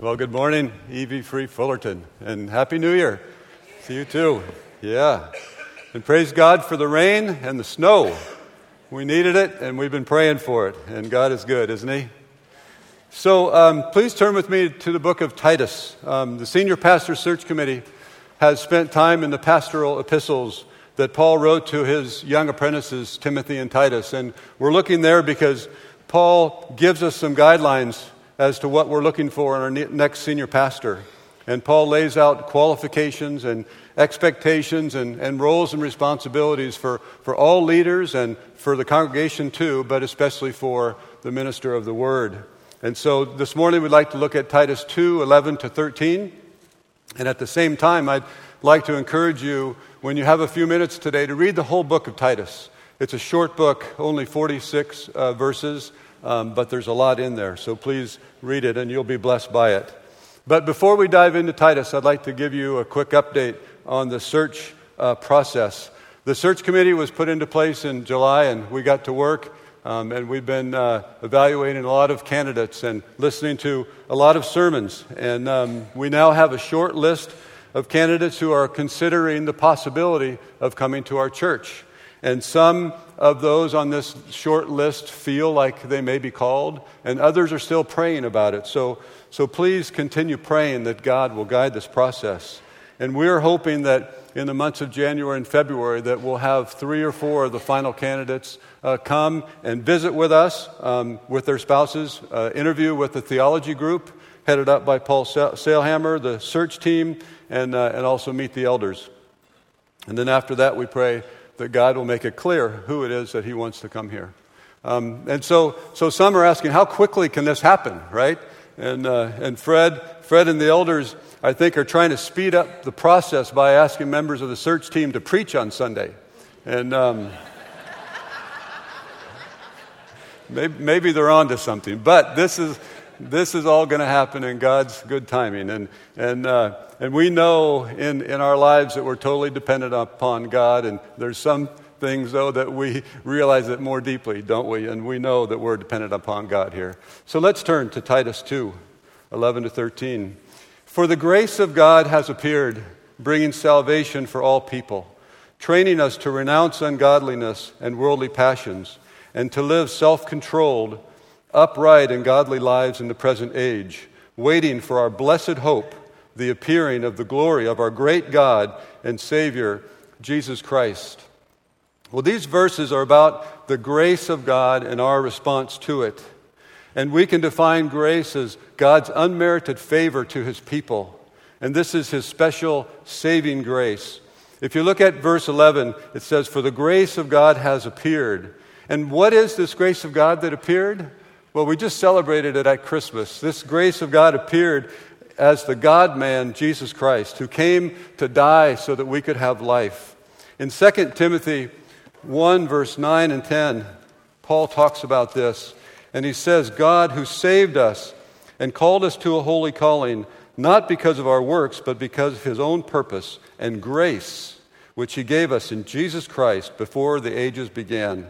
Well, good morning, EV Free Fullerton, and Happy New Year to you too. Yeah. And praise God for the rain and the snow. We needed it, and we've been praying for it, and God is good, isn't He? So um, please turn with me to the book of Titus. Um, the Senior Pastor Search Committee has spent time in the pastoral epistles that Paul wrote to his young apprentices, Timothy and Titus. And we're looking there because Paul gives us some guidelines as to what we're looking for in our next senior pastor. And Paul lays out qualifications and expectations and, and roles and responsibilities for, for all leaders and for the congregation too, but especially for the minister of the word. And so this morning we'd like to look at Titus 2 11 to 13. And at the same time, I'd like to encourage you, when you have a few minutes today, to read the whole book of Titus. It's a short book, only 46 uh, verses um, but there's a lot in there. So please read it and you'll be blessed by it. But before we dive into Titus, I'd like to give you a quick update on the search uh, process. The search committee was put into place in July and we got to work. Um, and we've been uh, evaluating a lot of candidates and listening to a lot of sermons. And um, we now have a short list of candidates who are considering the possibility of coming to our church. And some of those on this short list feel like they may be called, and others are still praying about it. So, so please continue praying that God will guide this process. And we're hoping that in the months of January and February that we'll have three or four of the final candidates uh, come and visit with us um, with their spouses, uh, interview with the theology group headed up by Paul Sailhamer, the search team, and, uh, and also meet the elders. And then after that, we pray that God will make it clear who it is that He wants to come here. Um, and so, so some are asking, how quickly can this happen, right? And, uh, and Fred, Fred and the elders, I think, are trying to speed up the process by asking members of the search team to preach on Sunday. And um, maybe, maybe they're on to something. But this is, this is all going to happen in God's good timing. And, and, uh, and we know in, in our lives that we're totally dependent upon God. And there's some things, though, that we realize it more deeply, don't we? And we know that we're dependent upon God here. So let's turn to Titus 2 11 to 13. For the grace of God has appeared, bringing salvation for all people, training us to renounce ungodliness and worldly passions, and to live self controlled upright and godly lives in the present age, waiting for our blessed hope, the appearing of the glory of our great God and Savior, Jesus Christ. Well, these verses are about the grace of God and our response to it. And we can define grace as God's unmerited favor to his people. And this is his special saving grace. If you look at verse 11, it says, For the grace of God has appeared. And what is this grace of God that appeared? Well, we just celebrated it at Christmas. This grace of God appeared as the God man, Jesus Christ, who came to die so that we could have life. In 2 Timothy 1, verse 9 and 10, Paul talks about this, and he says, God who saved us and called us to a holy calling, not because of our works, but because of his own purpose and grace, which he gave us in Jesus Christ before the ages began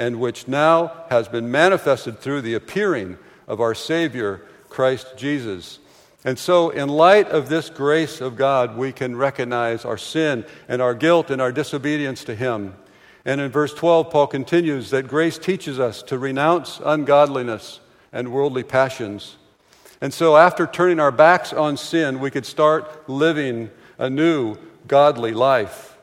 and which now has been manifested through the appearing of our Savior, Christ Jesus. And so, in light of this grace of God, we can recognize our sin and our guilt and our disobedience to Him. And in verse 12, Paul continues that grace teaches us to renounce ungodliness and worldly passions. And so, after turning our backs on sin, we could start living a new, godly life.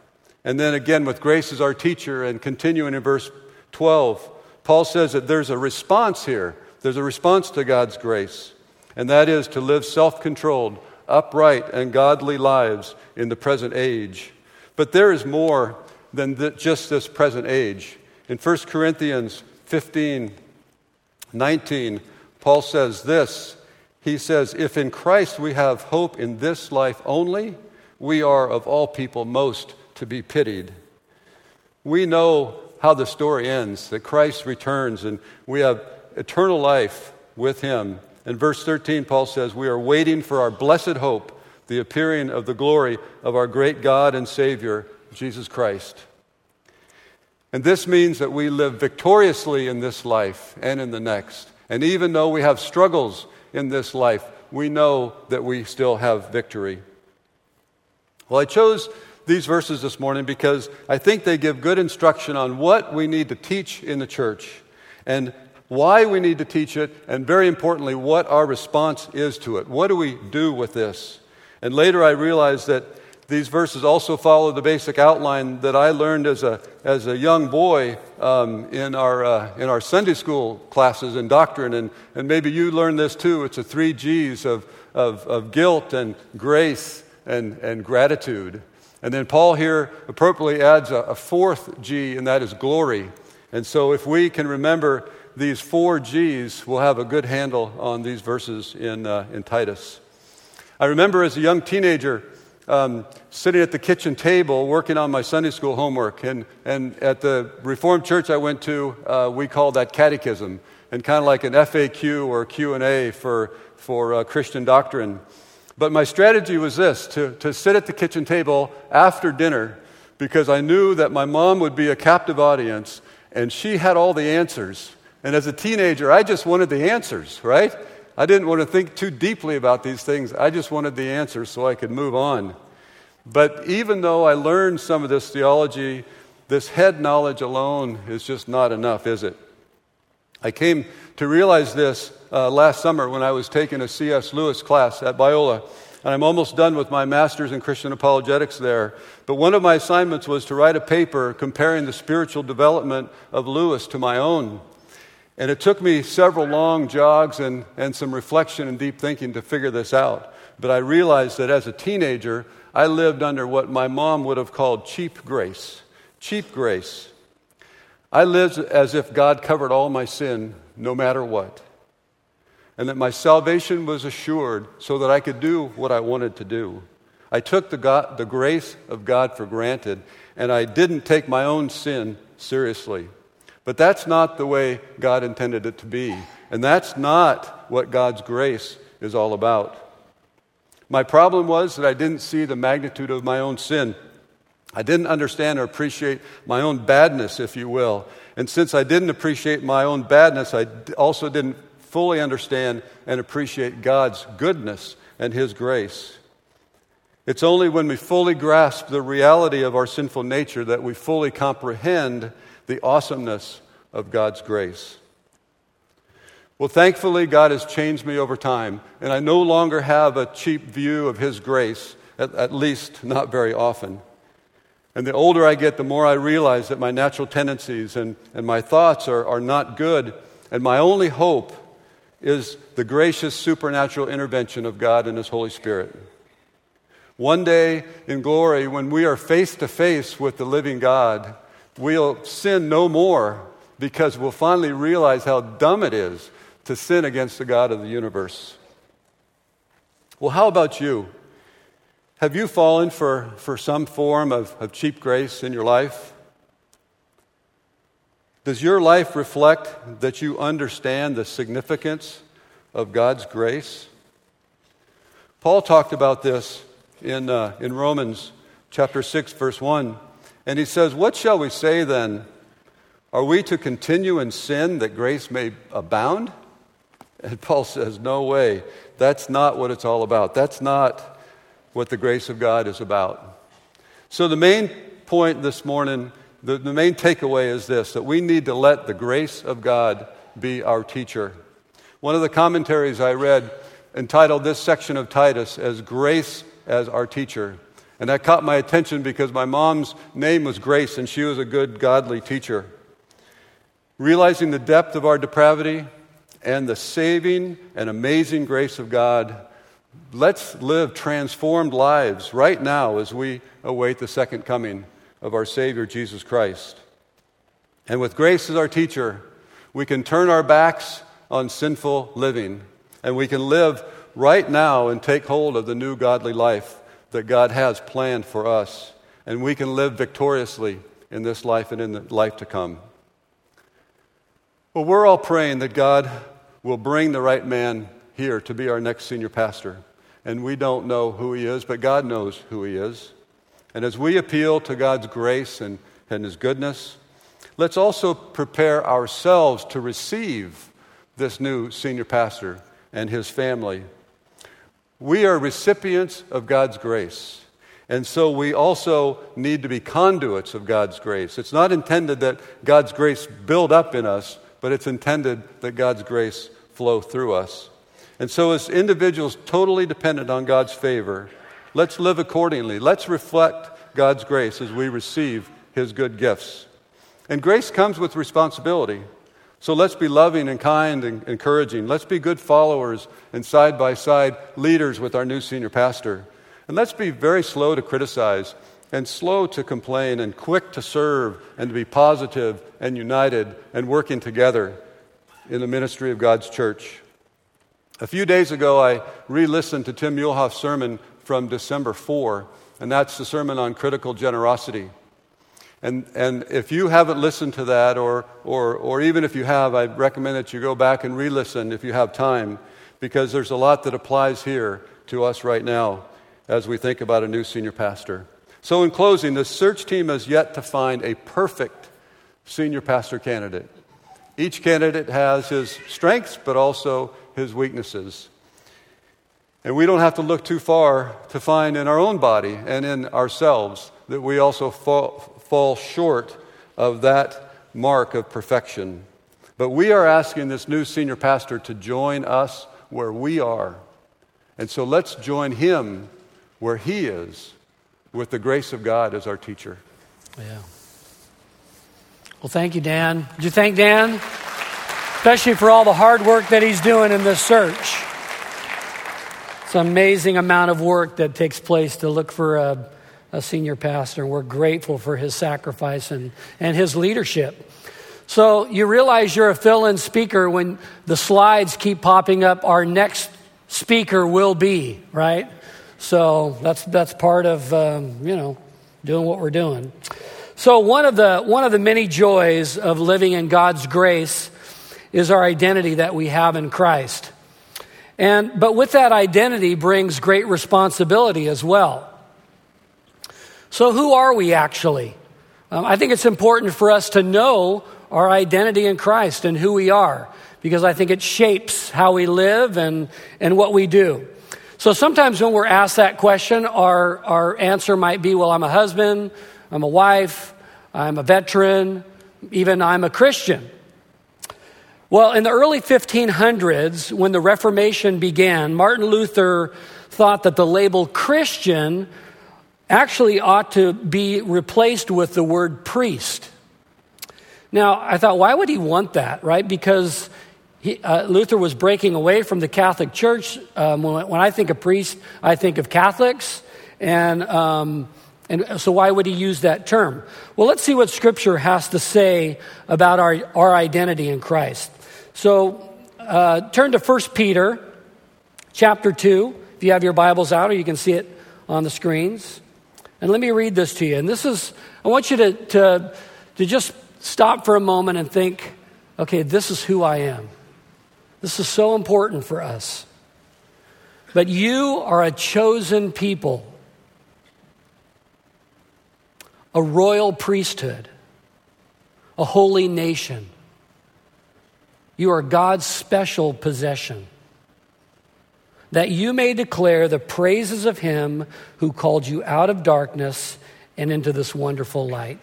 And then again, with grace as our teacher, and continuing in verse 12, Paul says that there's a response here. There's a response to God's grace, and that is to live self controlled, upright, and godly lives in the present age. But there is more than the, just this present age. In 1 Corinthians 15 19, Paul says this. He says, If in Christ we have hope in this life only, we are of all people most to be pitied. We know how the story ends that Christ returns and we have eternal life with him. In verse 13, Paul says, We are waiting for our blessed hope, the appearing of the glory of our great God and Savior, Jesus Christ. And this means that we live victoriously in this life and in the next. And even though we have struggles in this life, we know that we still have victory. Well, I chose these verses this morning because I think they give good instruction on what we need to teach in the church and why we need to teach it, and very importantly, what our response is to it. What do we do with this? And later I realized that these verses also follow the basic outline that I learned as a, as a young boy um, in, our, uh, in our Sunday school classes in doctrine. And, and maybe you learned this too. It's the three G's of, of, of guilt and grace and, and gratitude. And then Paul here appropriately adds a, a fourth G, and that is glory. And so if we can remember these four G's, we'll have a good handle on these verses in, uh, in Titus. I remember as a young teenager um, sitting at the kitchen table working on my Sunday school homework. And, and at the Reformed church I went to, uh, we called that catechism, and kind of like an FAQ or Q&A for, for uh, Christian doctrine. But my strategy was this to, to sit at the kitchen table after dinner because I knew that my mom would be a captive audience and she had all the answers. And as a teenager, I just wanted the answers, right? I didn't want to think too deeply about these things. I just wanted the answers so I could move on. But even though I learned some of this theology, this head knowledge alone is just not enough, is it? I came to realize this uh, last summer when I was taking a C.S. Lewis class at Biola. And I'm almost done with my master's in Christian apologetics there. But one of my assignments was to write a paper comparing the spiritual development of Lewis to my own. And it took me several long jogs and, and some reflection and deep thinking to figure this out. But I realized that as a teenager, I lived under what my mom would have called cheap grace. Cheap grace. I lived as if God covered all my sin, no matter what and that my salvation was assured so that I could do what I wanted to do. I took the, God, the grace of God for granted, and I didn't take my own sin seriously. But that's not the way God intended it to be, and that's not what God's grace is all about. My problem was that I didn't see the magnitude of my own sin. I didn't understand or appreciate my own badness, if you will. And since I didn't appreciate my own badness, I also didn't fully understand and appreciate God's goodness and His grace. It's only when we fully grasp the reality of our sinful nature that we fully comprehend the awesomeness of God's grace. Well, thankfully, God has changed me over time, and I no longer have a cheap view of His grace, at, at, least not very often. And the older I get, the more I realize that my natural tendencies and, and my thoughts are, are not good, and my only hope is the gracious supernatural intervention of God and His Holy Spirit. One day in glory, when we are face to face with the living God, we'll sin no more because we'll finally realize how dumb it is to sin against the God of the universe. Well, how about you? Have you fallen for, for some form of, of cheap grace in your life? Does your life reflect that you understand the significance of God's grace? Paul talked about this in, uh, in Romans chapter 6, verse 1. And he says, What shall we say then? Are we to continue in sin that grace may abound? And Paul says, No way. That's not what it's all about. That's not what the grace of God is about. So, the main point this morning the, the main takeaway is this that we need to let the grace of God be our teacher. One of the commentaries I read entitled this section of Titus as Grace as Our Teacher. And that caught my attention because my mom's name was Grace and she was a good, godly teacher. Realizing the depth of our depravity and the saving and amazing grace of God, let's live transformed lives right now as we await the second coming of our Savior Jesus Christ. And with grace as our teacher, we can turn our backs on sinful living and we can live right now and take hold of the new godly life that God has planned for us. And we can live victoriously in this life and in the life to come. Well, we're all praying that God will bring the right man here to be our next senior pastor. And we don't know who he is, but God knows who he is. And as we appeal to God's grace and, and His goodness, let's also prepare ourselves to receive this new senior pastor and his family. We are recipients of God's grace. And so we also need to be conduits of God's grace. It's not intended that God's grace build up in us, but it's intended that God's grace flow through us. And so, as individuals totally dependent on God's favor, let's live accordingly. Let's reflect God's grace as we receive His good gifts. And grace comes with responsibility. So let's be loving and kind and encouraging. Let's be good followers and side by side leaders with our new senior pastor. And let's be very slow to criticize and slow to complain and quick to serve and to be positive and united and working together in the ministry of God's church. A few days ago, I re listened to Tim Muehlhoff's sermon from December 4, and that's the sermon on critical generosity. And, and if you haven't listened to that, or, or, or even if you have, I recommend that you go back and re listen if you have time, because there's a lot that applies here to us right now as we think about a new senior pastor. So, in closing, the search team has yet to find a perfect senior pastor candidate. Each candidate has his strengths, but also his weaknesses. And we don't have to look too far to find in our own body and in ourselves that we also fall, fall short of that mark of perfection. But we are asking this new senior pastor to join us where we are. And so let's join him where He is with the grace of God as our teacher. Yeah. Well, thank you, Dan. Did you thank Dan? Especially for all the hard work that he's doing in this search. It's an amazing amount of work that takes place to look for a, a senior pastor. And we're grateful for his sacrifice and, and his leadership. So you realize you're a fill in speaker when the slides keep popping up. Our next speaker will be, right? So that's, that's part of, um, you know, doing what we're doing. So one of, the, one of the many joys of living in God's grace is our identity that we have in Christ. And, but with that identity brings great responsibility as well. So who are we actually? Um, I think it's important for us to know our identity in Christ and who we are because I think it shapes how we live and, and what we do. So sometimes when we're asked that question, our, our answer might be, well, I'm a husband, I'm a wife, I'm a veteran, even I'm a Christian. Well, in the early 1500s, when the Reformation began, Martin Luther thought that the label Christian actually ought to be replaced with the word priest. Now, I thought, why would he want that, right? Because he, uh, Luther was breaking away from the Catholic Church. Um, when, when, I think of priest, I think of Catholics. And, um, and so, why would he use that term? Well, let's see what Scripture has to say about our, our identity in Christ. So, uh, turn to 1 Peter chapter 2, if you have your Bibles out, or you can see it on the screens. And let me read this to you. And this is, I want you to, to, to just stop for a moment and think, okay, this is who I am. This is so important for us. But you are a chosen people, a royal priesthood, a holy nation. You are God's special possession, that you may declare the praises of Him who called you out of darkness and into this wonderful light.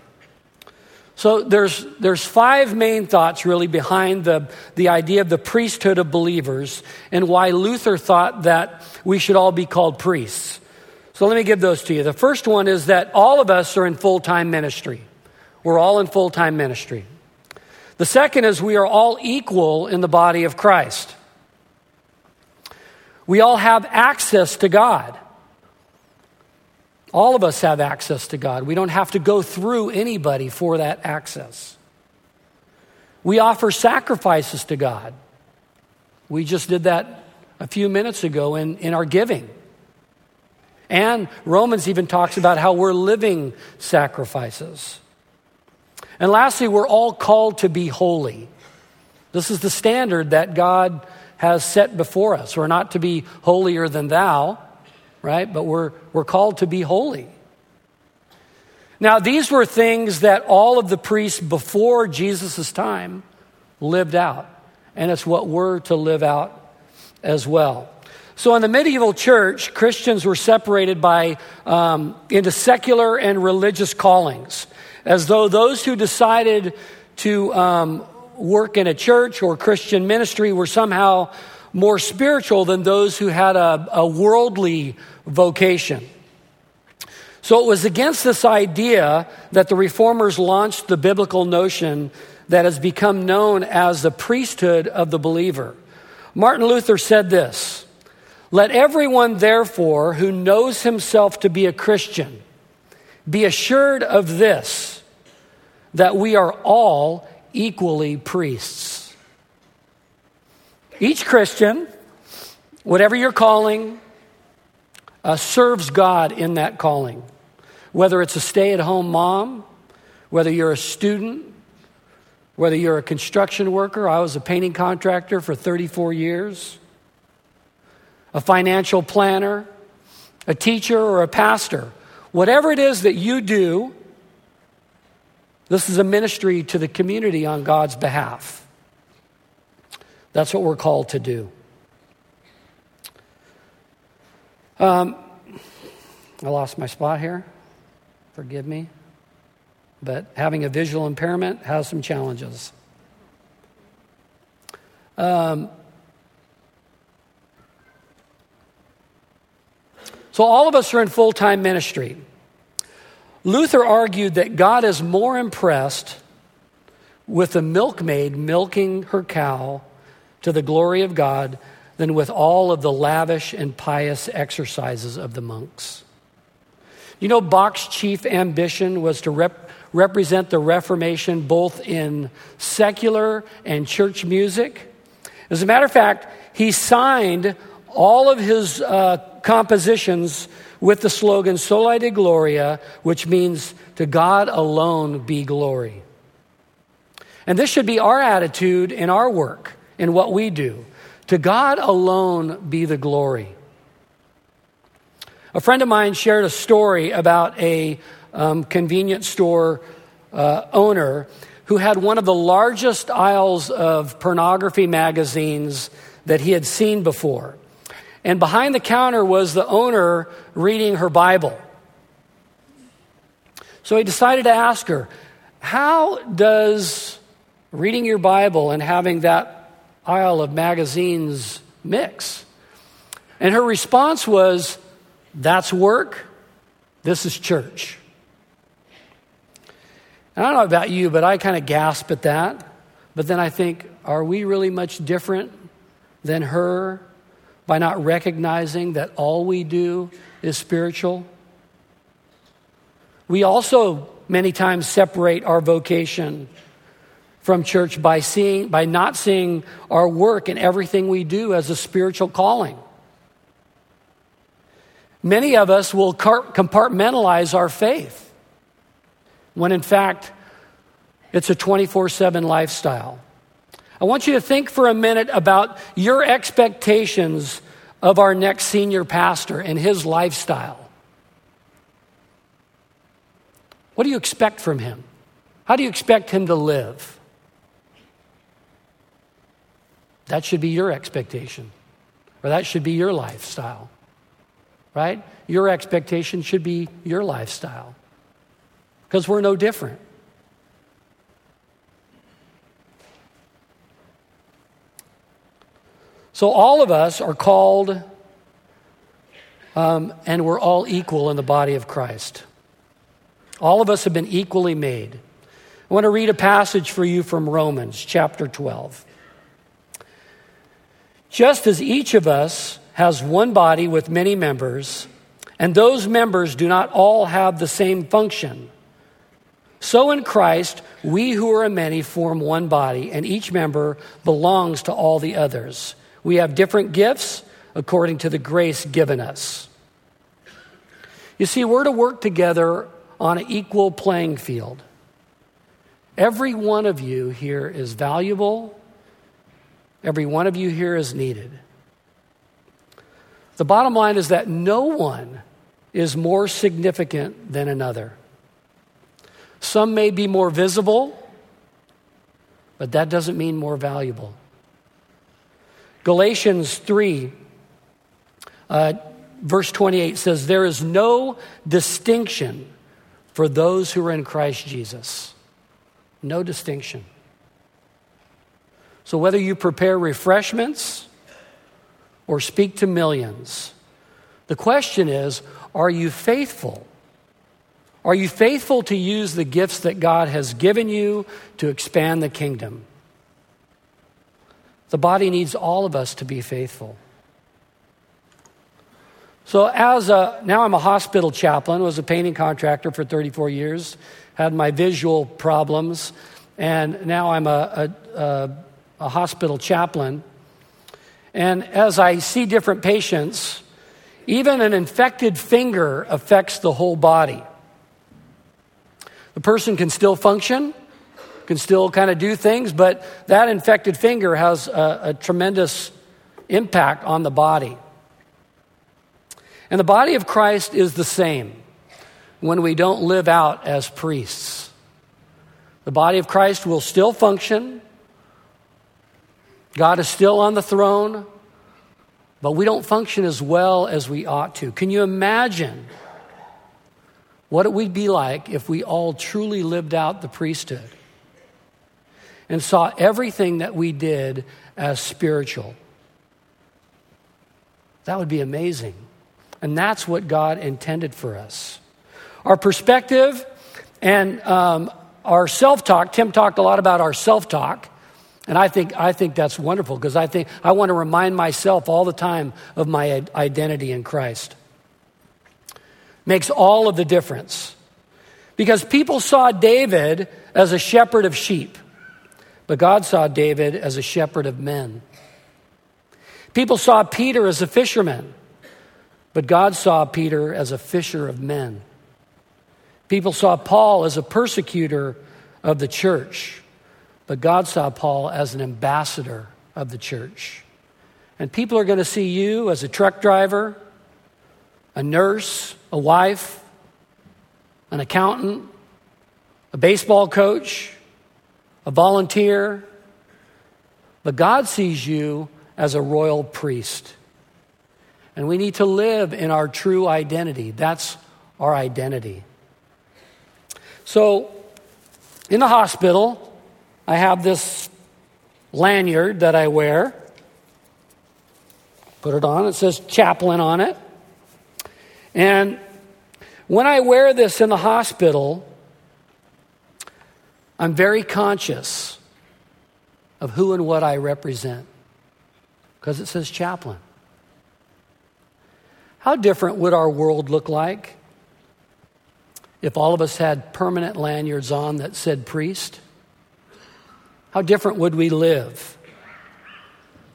So there's, there's five main thoughts really behind the, the idea of the priesthood of believers and why Luther thought that we should all be called priests. So let me give those to you. The first one is that all of us are in full time ministry. We're all in full time ministry. The second is we are all equal in the body of Christ. We all have access to God. All of us have access to God. We don't have to go through anybody for that access. We offer sacrifices to God. We just did that a few minutes ago in, in our giving. And Romans even talks about how we're living sacrifices. And lastly, we're all called to be holy. This is the standard that God has set before us. We're not to be holier than thou, right? But we're, we're called to be holy. Now, these were things that all of the priests before Jesus' time lived out. And it's what we're to live out as well. So, in the medieval church, Christians were separated by, um, into secular and religious callings, as though those who decided to um, work in a church or Christian ministry were somehow more spiritual than those who had a, a worldly vocation. So it was against this idea that the reformers launched the biblical notion that has become known as the priesthood of the believer. Martin Luther said this Let everyone, therefore, who knows himself to be a Christian be assured of this, that we are all equally priests. Each Christian, whatever your calling, uh, serves God in that calling. Whether it's a stay at home mom, whether you're a student, whether you're a construction worker, I was a painting contractor for 34 years, a financial planner, a teacher, or a pastor, whatever it is that you do, this is a ministry to the community on God's behalf. That's what we're called to do. Um, I lost my spot here. Forgive me. But having a visual impairment has some challenges. Um, so, all of us are in full time ministry. Luther argued that God is more impressed with the milkmaid milking her cow to the glory of God than with all of the lavish and pious exercises of the monks. You know, Bach's chief ambition was to rep- represent the Reformation both in secular and church music. As a matter of fact, he signed all of his uh, compositions with the slogan Soli Deo Gloria, which means to God alone be glory. And this should be our attitude in our work, in what we do. To God alone be the glory. A friend of mine shared a story about a um, convenience store uh, owner who had one of the largest aisles of pornography magazines that he had seen before. And behind the counter was the owner reading her Bible. So he decided to ask her, How does reading your Bible and having that aisle of magazines mix? And her response was, That's work, this is church. And I don't know about you, but I kind of gasp at that. But then I think, are we really much different than her by not recognizing that all we do is spiritual. We also many times separate our vocation from church by seeing by not seeing our work and everything we do as a spiritual calling. Many of us will compartmentalize our faith when in fact it's a 24/7 lifestyle. I want you to think for a minute about your expectations of our next senior pastor and his lifestyle. What do you expect from him? How do you expect him to live? That should be your expectation, or that should be your lifestyle, right? Your expectation should be your lifestyle because we're no different. So all of us are called, um, and we're all equal in the body of Christ. All of us have been equally made. I want to read a passage for you from Romans chapter 12. Just as each of us has one body with many members, and those members do not all have the same function, so in Christ, we who are many form one body, and each member belongs to all the others. We have different gifts according to the grace given us. You see, we're to work together on an equal playing field. Every one of you here is valuable, every one of you here is needed. The bottom line is that no one is more significant than another. Some may be more visible, but that doesn't mean more valuable. Galatians 3 Uh, verse 28 says, There is no distinction for those who are in Christ Jesus. No distinction. So, whether you prepare refreshments or speak to millions, the question is are you faithful? Are you faithful to use the gifts that God has given you to expand the kingdom? The body needs all of us to be faithful. So, as a, now I'm a hospital chaplain, was a painting contractor for 34 years, had my visual problems, and now I'm a, a, a, a hospital chaplain. And as I see different patients, even an infected finger affects the whole body. The person can still function, can still kind of do things, but that infected finger has a, a tremendous impact on the body. And the body of Christ is the same when we don't live out as priests. The body of Christ will still function. God is still on the throne, but we don't function as well as we ought to. Can you imagine what it would be like if we all truly lived out the priesthood and saw everything that we did as spiritual? That would be amazing. And that's what God intended for us. Our perspective and um, our self talk, Tim talked a lot about our self talk. And I think, I think that's wonderful because I think I want to remind myself all the time of my identity in Christ. Makes all of the difference. Because people saw David as a shepherd of sheep, but God saw David as a shepherd of men. People saw Peter as a fisherman, but God saw Peter as a fisher of men. People saw Paul as a persecutor of the church, but God saw Paul as an ambassador of the church. And people are going to see you as a truck driver, a nurse, a wife, an accountant, a baseball coach, a volunteer. But God sees you as a royal priest. And we need to live in our true identity. That's our identity. So, in the hospital, I have this lanyard that I wear. Put it on, it says chaplain on it. And when I wear this in the hospital, I'm very conscious of who and what I represent because it says chaplain. How different would our world look like if all of us had permanent lanyards on that said priest? How different would we live?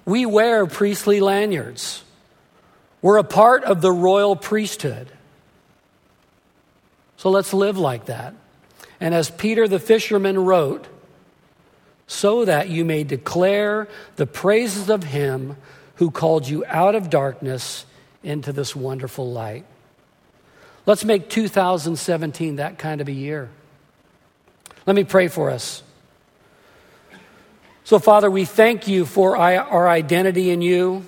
We wear priestly lanyards. We're a part of the royal priesthood. So let's live like that. And as Peter the fisherman wrote, so that you may declare the praises of him who called you out of darkness into this wonderful light. Let's make 2017 that kind of a year. Let me pray for us. So, Father, we thank you for our identity in you.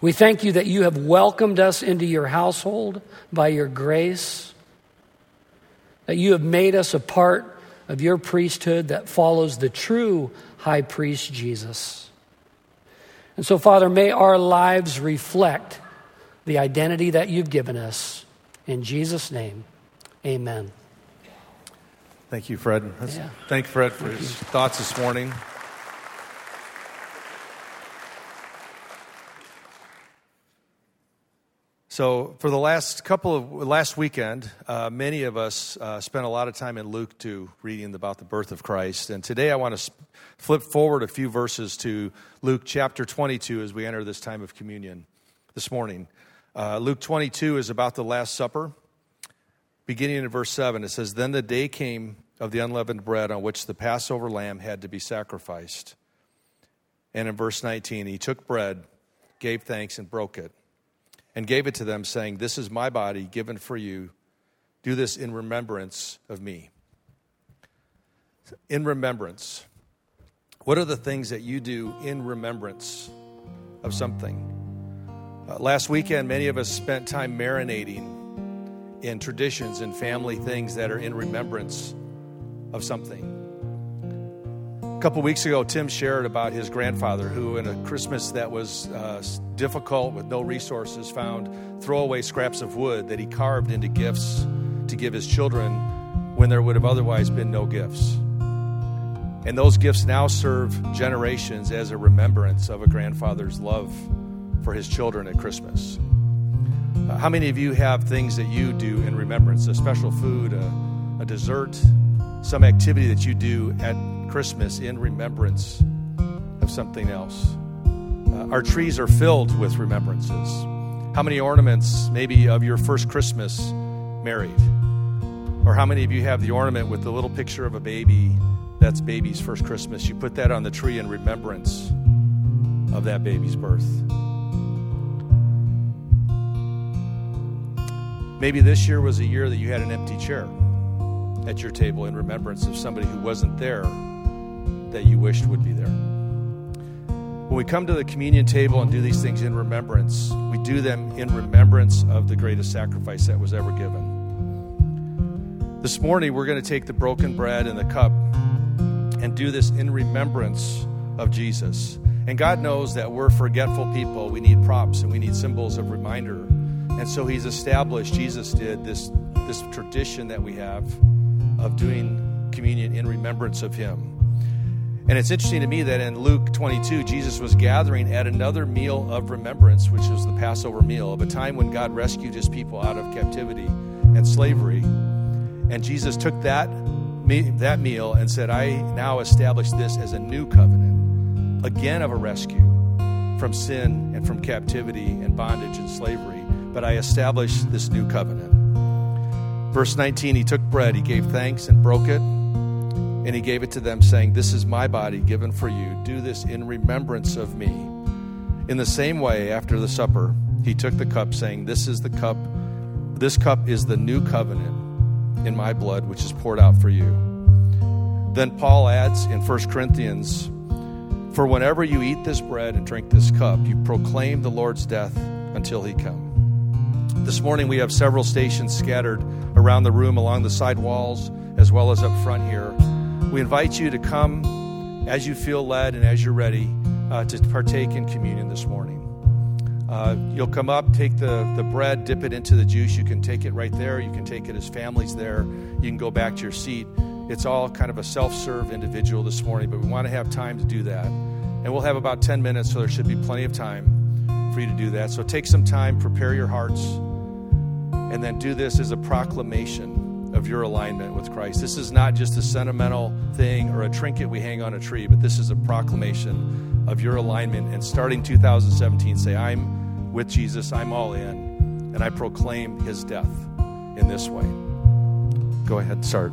We thank you that you have welcomed us into your household by your grace, that you have made us a part of your priesthood that follows the true high priest, Jesus. And so, Father, may our lives reflect the identity that you've given us. In Jesus' name, amen. Thank you, Fred. Yeah. Thank Fred for Thank his you. thoughts this morning. So, for the last couple of last weekend, uh, many of us uh, spent a lot of time in Luke 2 reading about the birth of Christ. And today I want to flip forward a few verses to Luke chapter 22 as we enter this time of communion this morning. Uh, Luke 22 is about the Last Supper. Beginning in verse 7, it says, Then the day came of the unleavened bread on which the Passover lamb had to be sacrificed. And in verse 19, he took bread, gave thanks, and broke it and gave it to them, saying, This is my body given for you. Do this in remembrance of me. In remembrance. What are the things that you do in remembrance of something? Uh, last weekend, many of us spent time marinating in traditions and family things that are in remembrance of something. A couple weeks ago, Tim shared about his grandfather who, in a Christmas that was uh, difficult with no resources, found throwaway scraps of wood that he carved into gifts to give his children when there would have otherwise been no gifts. And those gifts now serve generations as a remembrance of a grandfather's love for his children at Christmas. Uh, how many of you have things that you do in remembrance? A special food, a, a dessert, some activity that you do at Christmas in remembrance of something else? Uh, our trees are filled with remembrances. How many ornaments, maybe of your first Christmas married? Or how many of you have the ornament with the little picture of a baby? That's baby's first Christmas. You put that on the tree in remembrance of that baby's birth. Maybe this year was a year that you had an empty chair at your table in remembrance of somebody who wasn't there that you wished would be there. When we come to the communion table and do these things in remembrance, we do them in remembrance of the greatest sacrifice that was ever given. This morning, we're going to take the broken bread and the cup and do this in remembrance of Jesus. And God knows that we're forgetful people. We need props and we need symbols of reminder. And so he's established, Jesus did, this, this tradition that we have of doing communion in remembrance of him. And it's interesting to me that in Luke 22, Jesus was gathering at another meal of remembrance, which was the Passover meal, of a time when God rescued his people out of captivity and slavery. And Jesus took that, that meal and said, I now establish this as a new covenant, again of a rescue from sin and from captivity and bondage and slavery but I establish this new covenant. Verse 19, he took bread, he gave thanks and broke it, and he gave it to them, saying, This is my body given for you. Do this in remembrance of me. In the same way, after the supper, he took the cup, saying, This is the cup, this cup is the new covenant in my blood, which is poured out for you. Then Paul adds in 1 Corinthians, For whenever you eat this bread and drink this cup, you proclaim the Lord's death until he comes. This morning we have several stations scattered around the room along the side walls as well as up front here. We invite you to come as you feel led and as you're ready uh, to partake in communion this morning. Uh, you'll come up, take the, the bread, dip it into the juice. You can take it right there. You can take it as families there. You can go back to your seat. It's all kind of a self serve individual this morning, but we want to have time to do that. And we'll have about 10 minutes, so there should be plenty of time for you to do that. So take some time, prepare your hearts, and then do this as a proclamation of your alignment with Christ. This is not just a sentimental thing or a trinket we hang on a tree, but this is a proclamation of your alignment. And starting 2017, say, I'm with Jesus, I'm all in, and I proclaim his death in this way. Go ahead, start.